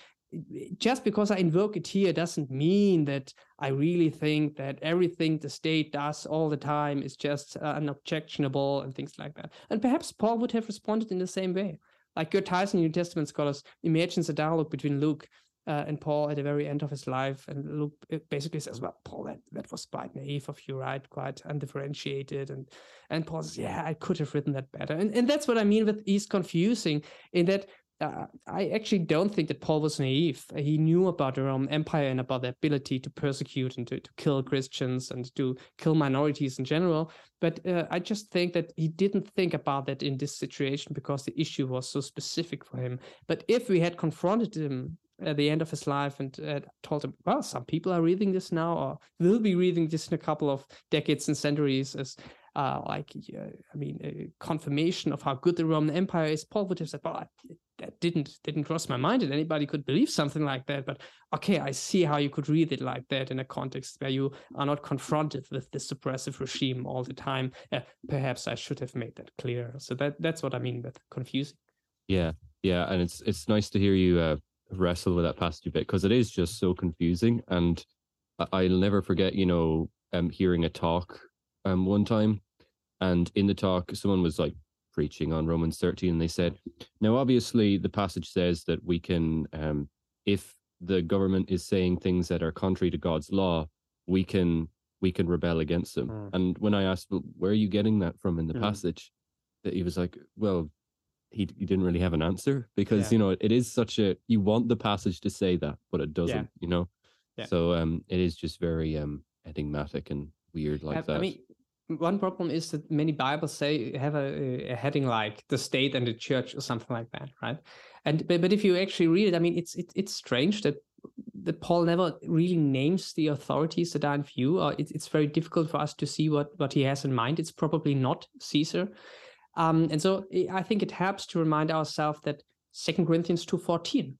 just because I invoke it here doesn't mean that I really think that everything the state does all the time is just uh, unobjectionable and things like that. And perhaps Paul would have responded in the same way. Like Gerd Theissen, New Testament scholars, imagines a dialogue between Luke uh, and Paul at the very end of his life. And Luke basically says, Well, Paul, that, that was quite naive of you, right? Quite undifferentiated. And and Paul says, Yeah, I could have written that better. And, and that's what I mean with he's confusing in that uh, I actually don't think that Paul was naive. He knew about the Roman Empire and about the ability to persecute and to, to kill Christians and to kill minorities in general. But uh, I just think that he didn't think about that in this situation because the issue was so specific for him. But if we had confronted him at the end of his life and uh, told him, well, some people are reading this now or will be reading this in a couple of decades and centuries as uh, like, uh, I mean, confirmation of how good the Roman Empire is, Paul would have said, well, that didn't didn't cross my mind that anybody could believe something like that. But okay, I see how you could read it like that in a context where you are not confronted with this suppressive regime all the time. Uh, perhaps I should have made that clear. So that that's what I mean with confusing. Yeah, yeah, and it's it's nice to hear you uh, wrestle with that passage a bit because it is just so confusing, and I'll never forget, you know, um, hearing a talk um one time, and in the talk, someone was like preaching on Romans 13, and they said, now obviously the passage says that we can, um, if the government is saying things that are contrary to God's law, we can we can rebel against them. Mm. And when I asked, well, where are you getting that from in the mm. passage? That he was like, well, he he didn't really have an answer because yeah. you know it is such a you want the passage to say that, but it doesn't. Yeah. You know, yeah. so um, it is just very um enigmatic and weird like I, that. I mean, one problem is that many Bibles say have a, a, heading like the state and the church or something like that, right? And but, but if you actually read it, I mean, it's it, it's strange that that Paul never really names the authorities that are in view, or it, it's very difficult for us to see what what he has in mind. It's probably not Caesar, um, and so I think it helps to remind ourselves that Second Corinthians two fourteen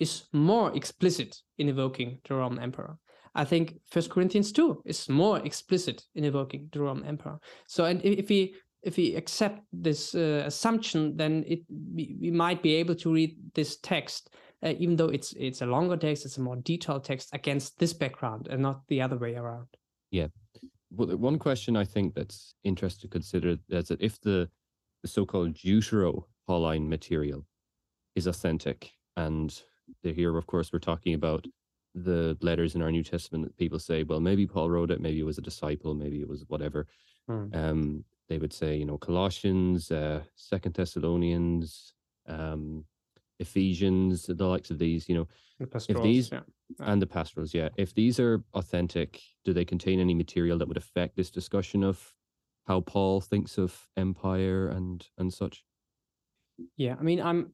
is more explicit in evoking the Roman emperor. I think First Corinthians 2 is more explicit in evoking the Roman Emperor. So, and if we if we accept this uh, assumption, then it we, we, might be able to read this text, uh, even though it's it's a longer text, it's a more detailed text against this background, and not the other way around. Yeah. Well, one question I think that's interesting to consider is that if the the so-called Deutero Pauline material is authentic, and here, of course, we're talking about the letters in our New Testament that people say, well, maybe Paul wrote it, maybe it was a disciple, maybe it was whatever. Mm. Um, they would say, you know, Colossians, uh, Second Thessalonians, um, Ephesians, the likes of these, you know, the if these yeah. and the pastorals, yeah, if these are authentic, do they contain any material that would affect this discussion of how Paul thinks of empire and and such? Yeah, I mean, I'm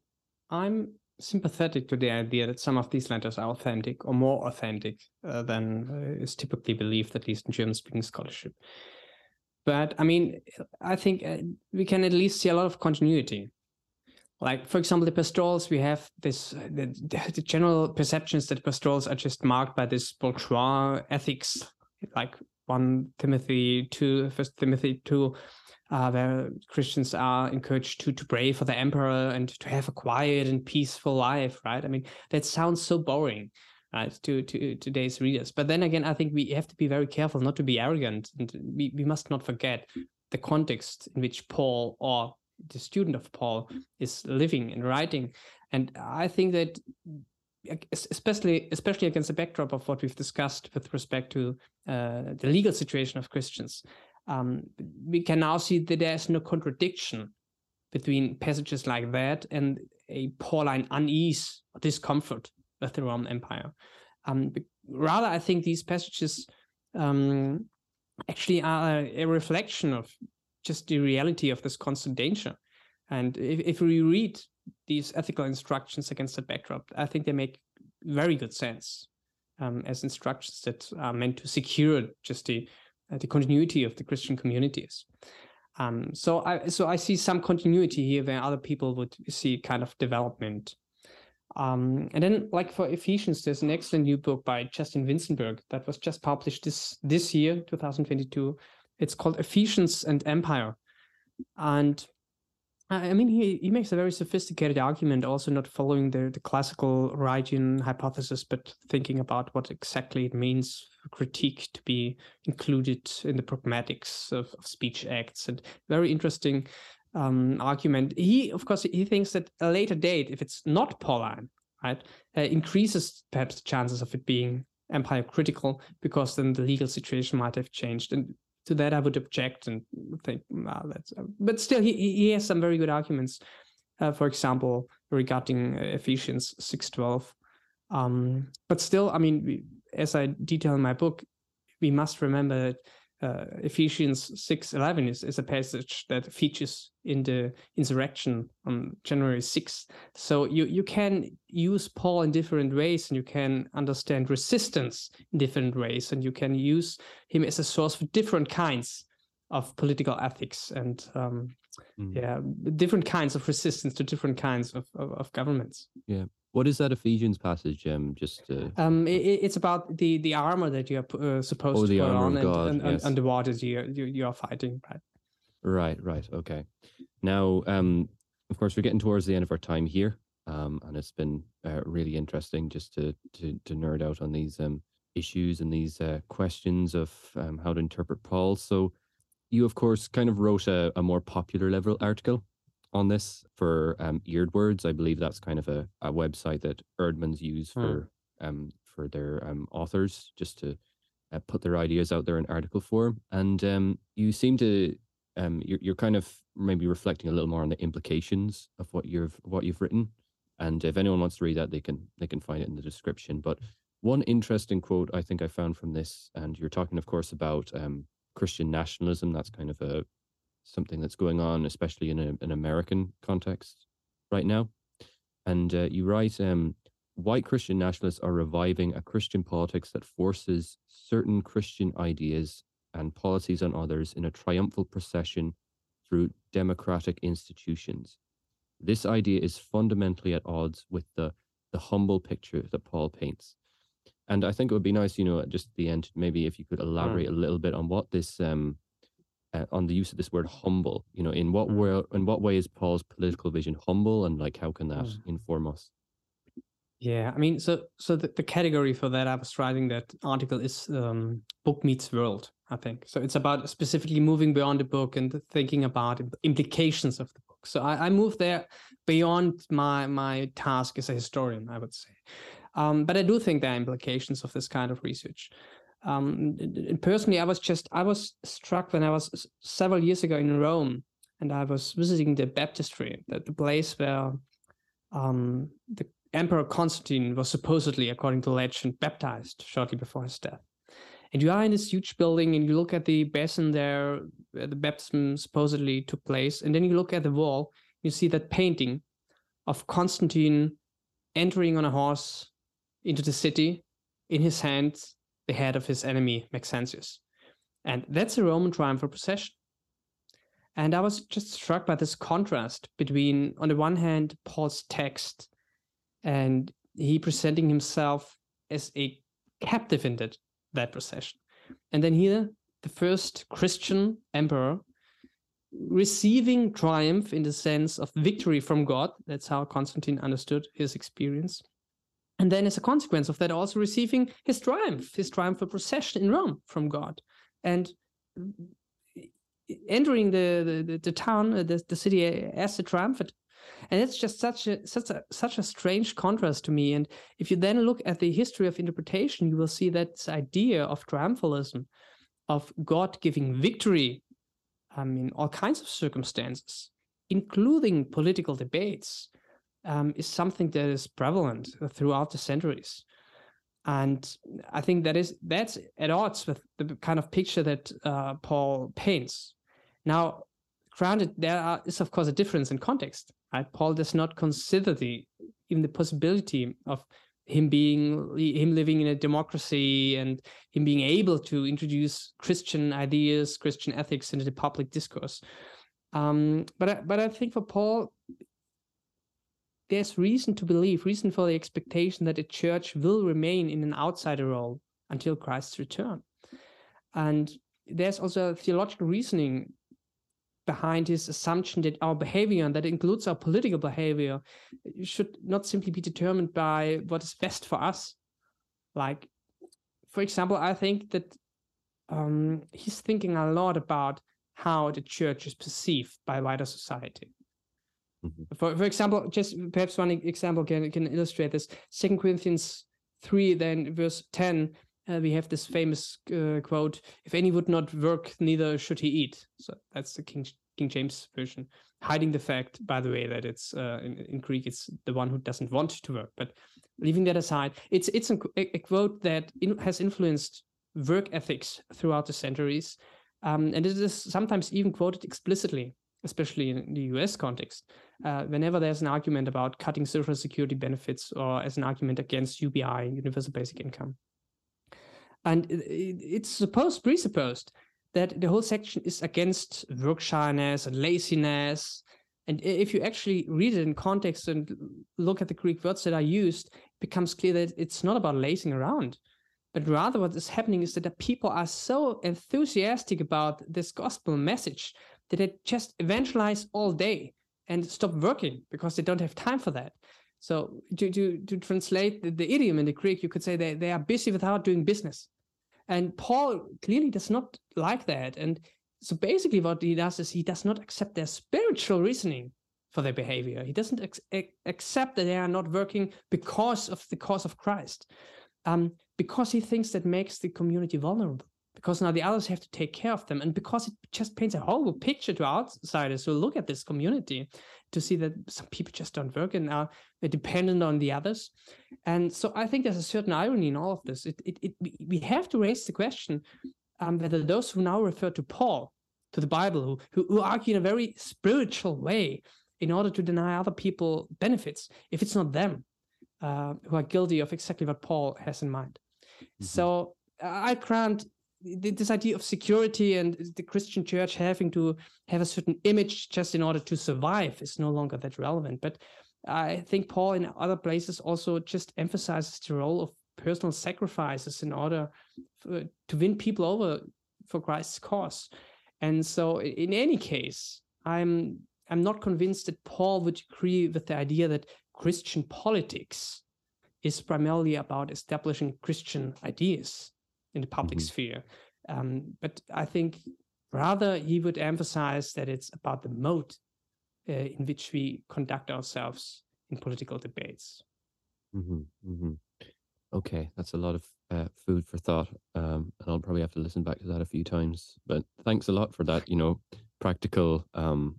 I'm sympathetic to the idea that some of these letters are authentic or more authentic uh, than uh, is typically believed, at least in German speaking scholarship. But I mean, I think uh, we can at least see a lot of continuity. Like, for example, the pastorals, we have this uh, the, the general perceptions that pastorals are just marked by this bourgeois ethics, like 1 Timothy 2, First Timothy 2, uh, where Christians are encouraged to to pray for the emperor and to have a quiet and peaceful life, right? I mean, that sounds so boring, right, to to today's readers. But then again, I think we have to be very careful not to be arrogant, and we, we must not forget the context in which Paul or the student of Paul is living and writing. And I think that especially especially against the backdrop of what we've discussed with respect to uh, the legal situation of Christians, um, we can now see that there's no contradiction between passages like that and a Pauline unease or discomfort with the Roman Empire. Um, rather, I think these passages um, actually are a, reflection of just the reality of this constant danger. And if, if we read these ethical instructions against that backdrop, I think they make very good sense um, as instructions that are meant to secure just the the continuity of the Christian communities. Um, so I so I see some continuity here where other people would see kind of development. Um, and then, like for Ephesians, there's an excellent new book by Justin Winzenburg that was just published this this year, 2022. It's called Ephesians and Empire, and I mean, he, he makes a very sophisticated argument, also not following the, the classical Wrightian hypothesis, but thinking about what exactly it means for critique to be included in the pragmatics of, of speech acts. And very interesting um, argument. He, of course, he thinks that a later date, if it's not Pauline, right, uh, increases perhaps the chances of it being empire critical because then the legal situation might have changed. And to that I would object and think, well, that's. Uh, but still, he he has some very good arguments. Uh, for example, regarding uh, Ephesians six twelve. Um, but still, I mean, we, as I detail in my book, we must remember that uh, Ephesians 6:11 is, is a passage that features in the insurrection on January 6th. So you you can use Paul in different ways, and you can understand resistance in different ways, and you can use him as a source for different kinds of political ethics and um, mm. yeah, different kinds of resistance to different kinds of, of, of governments. Yeah. What is that Ephesians passage? Jim? just uh... um, it, it's about the the armor that you're uh, supposed oh, to put on and, and, yes. and, the waters you you you are fighting, right? Right, right, okay. Now, um, of course, we're getting towards the end of our time here, um, and it's been uh, really interesting just to to to nerd out on these um issues and these uh, questions of um, how to interpret Paul. So, you of course kind of wrote a, a more popular level article on this for um, EerdWords. I believe that's kind of a, a website that Eerdmans use hmm. for um, for their um, authors just to uh, put their ideas out there in article form. And um, you seem to um, you're, you're kind of maybe reflecting a little more on the implications of what you've what you've written. And if anyone wants to read that, they can they can find it in the description. But one interesting quote I think I found from this, and you're talking, of course, about um, Christian nationalism. That's kind of a something that's going on, especially in a, an American context right now. And uh, you write, um, white Christian nationalists are reviving a Christian politics that forces certain Christian ideas and policies on others in a triumphal procession through democratic institutions. This idea is fundamentally at odds with the, the humble picture that Paul paints. And I think it would be nice, you know, just at the end, maybe if you could elaborate mm. a little bit on what this um, uh, on the use of this word humble you know in what mm. way in what way is paul's political vision humble and like how can that mm. inform us? Yeah i mean so so the, the category for that i was writing that article is um, book meets world i think. So it's about specifically moving beyond the book and thinking about implications of the book. So i, I moved there beyond my my task as a historian i would say. Um, but i do think there are implications of this kind of research um, personally, I was just I was struck when I was several years ago in Rome, and I was visiting the baptistry, the, the place where um, the Emperor Constantine was supposedly, according to legend, baptized shortly before his death. And you are in this huge building, and you look at the basin there, where the baptism supposedly took place, and then you look at the wall, you see that painting of Constantine entering on a horse into the city, in his hands the head of his enemy, Maxentius. And that's a Roman triumphal procession. And I was just struck by this contrast between, on the one hand, Paul's text and he presenting himself as a captive in that, that procession. And then here, the first Christian emperor receiving triumph in the sense of victory from God. That's how Constantine understood his experience and then as a consequence of that also receiving his triumph his triumphal procession in rome from god. And entering the the, the town uh, the, the city as a triumphant. And it's just such a such a such a strange contrast to me. And if you then look at the history of interpretation you will see that this idea of triumphalism of god giving victory i mean all kinds of circumstances including political debates um, is something that is prevalent throughout the centuries. And i think that is that's at odds with the kind of picture that uh, paul paints. Now granted there are, is of course a difference in context right? Paul does not consider the even the possibility of him being him living in a democracy and him being able to introduce christian ideas christian ethics into the public discourse. Um, but I, but I think for Paul, there's reason to believe, reason for the expectation that the church will remain in an outsider role until Christ's return. And there's also a theological reasoning behind his assumption that our behavior, and that includes our political behavior, should not simply be determined by what is best for us. Like, for example, I think that um, he's thinking a lot about how the church is perceived by wider society. Mm-hmm. For for example, just perhaps one example can can illustrate this. Second Corinthians three, then verse ten, uh, we have this famous uh, quote: "If any would not work, neither should he eat." So that's the King King James version, hiding the fact, by the way, that it's uh, in, in, Greek it's the one who doesn't want to work. But leaving that aside, it's it's a, a quote that in, has influenced work ethics throughout the centuries, um, and it is sometimes even quoted explicitly especially in the US context, uh, whenever there's an argument about cutting social security benefits or as an argument against UBI, universal basic income. And it's supposed, presupposed, that the whole section is against work shyness and laziness. And if you actually read it in context and look at the Greek words that are used, it becomes clear that it's not about lazing around, but rather what is happening is that the people are so enthusiastic about this gospel message that they just evangelize all day and stop working because they don't have time for that. So to to, to translate the, the idiom in the Greek, you could say they, they are busy without doing business. And Paul clearly does not like that. And so basically what he does is he does not accept their spiritual reasoning for their behavior. He doesn't ex- accept that they are not working because of the cause of Christ, um, because he thinks that makes the community vulnerable. Because now the others have to take care of them, and because it just paints a horrible picture to outsiders who look at this community to see that some people just don't work and are dependent on the others. And so I think there's a certain irony in all of this. It, it, it we have to raise the question um, whether those who now refer to Paul, to the Bible, who, who argue in a very spiritual way in order to deny other people benefits, if it's not them uh, who are guilty of exactly what Paul has in mind. Mm-hmm. So I grant this idea of security and the Christian church having to have a certain image just in order to survive is no longer that relevant. But I think Paul in other places also just emphasizes the role of personal sacrifices in order for, to win people over for Christ's cause. And so in any case, I'm I'm not convinced that Paul would agree with the idea that Christian politics is primarily about establishing Christian ideas in the public mm-hmm. sphere. Um, but I think rather he would emphasize that it's about the mode uh, in which we conduct ourselves in political debates. Mm-hmm, mm-hmm. Okay, that's a lot of uh, food for thought, um, and I'll probably have to listen back to that a few times. But thanks a lot for that. You know, practical um,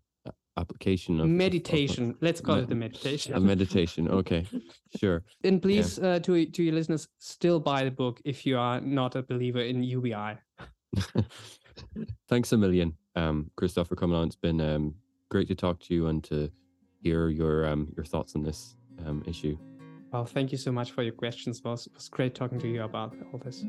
application of meditation. Of, of, Let's call it the meditation. A meditation. Okay, sure. And please, yeah. uh, to to your listeners, still buy the book if you are not a believer in UBI. Thanks a million, um, Christoph, for coming on. It's been um, great to talk to you and to hear your um, your thoughts on this um, issue. Well, thank you so much for your questions. It was, it was great talking to you about all this.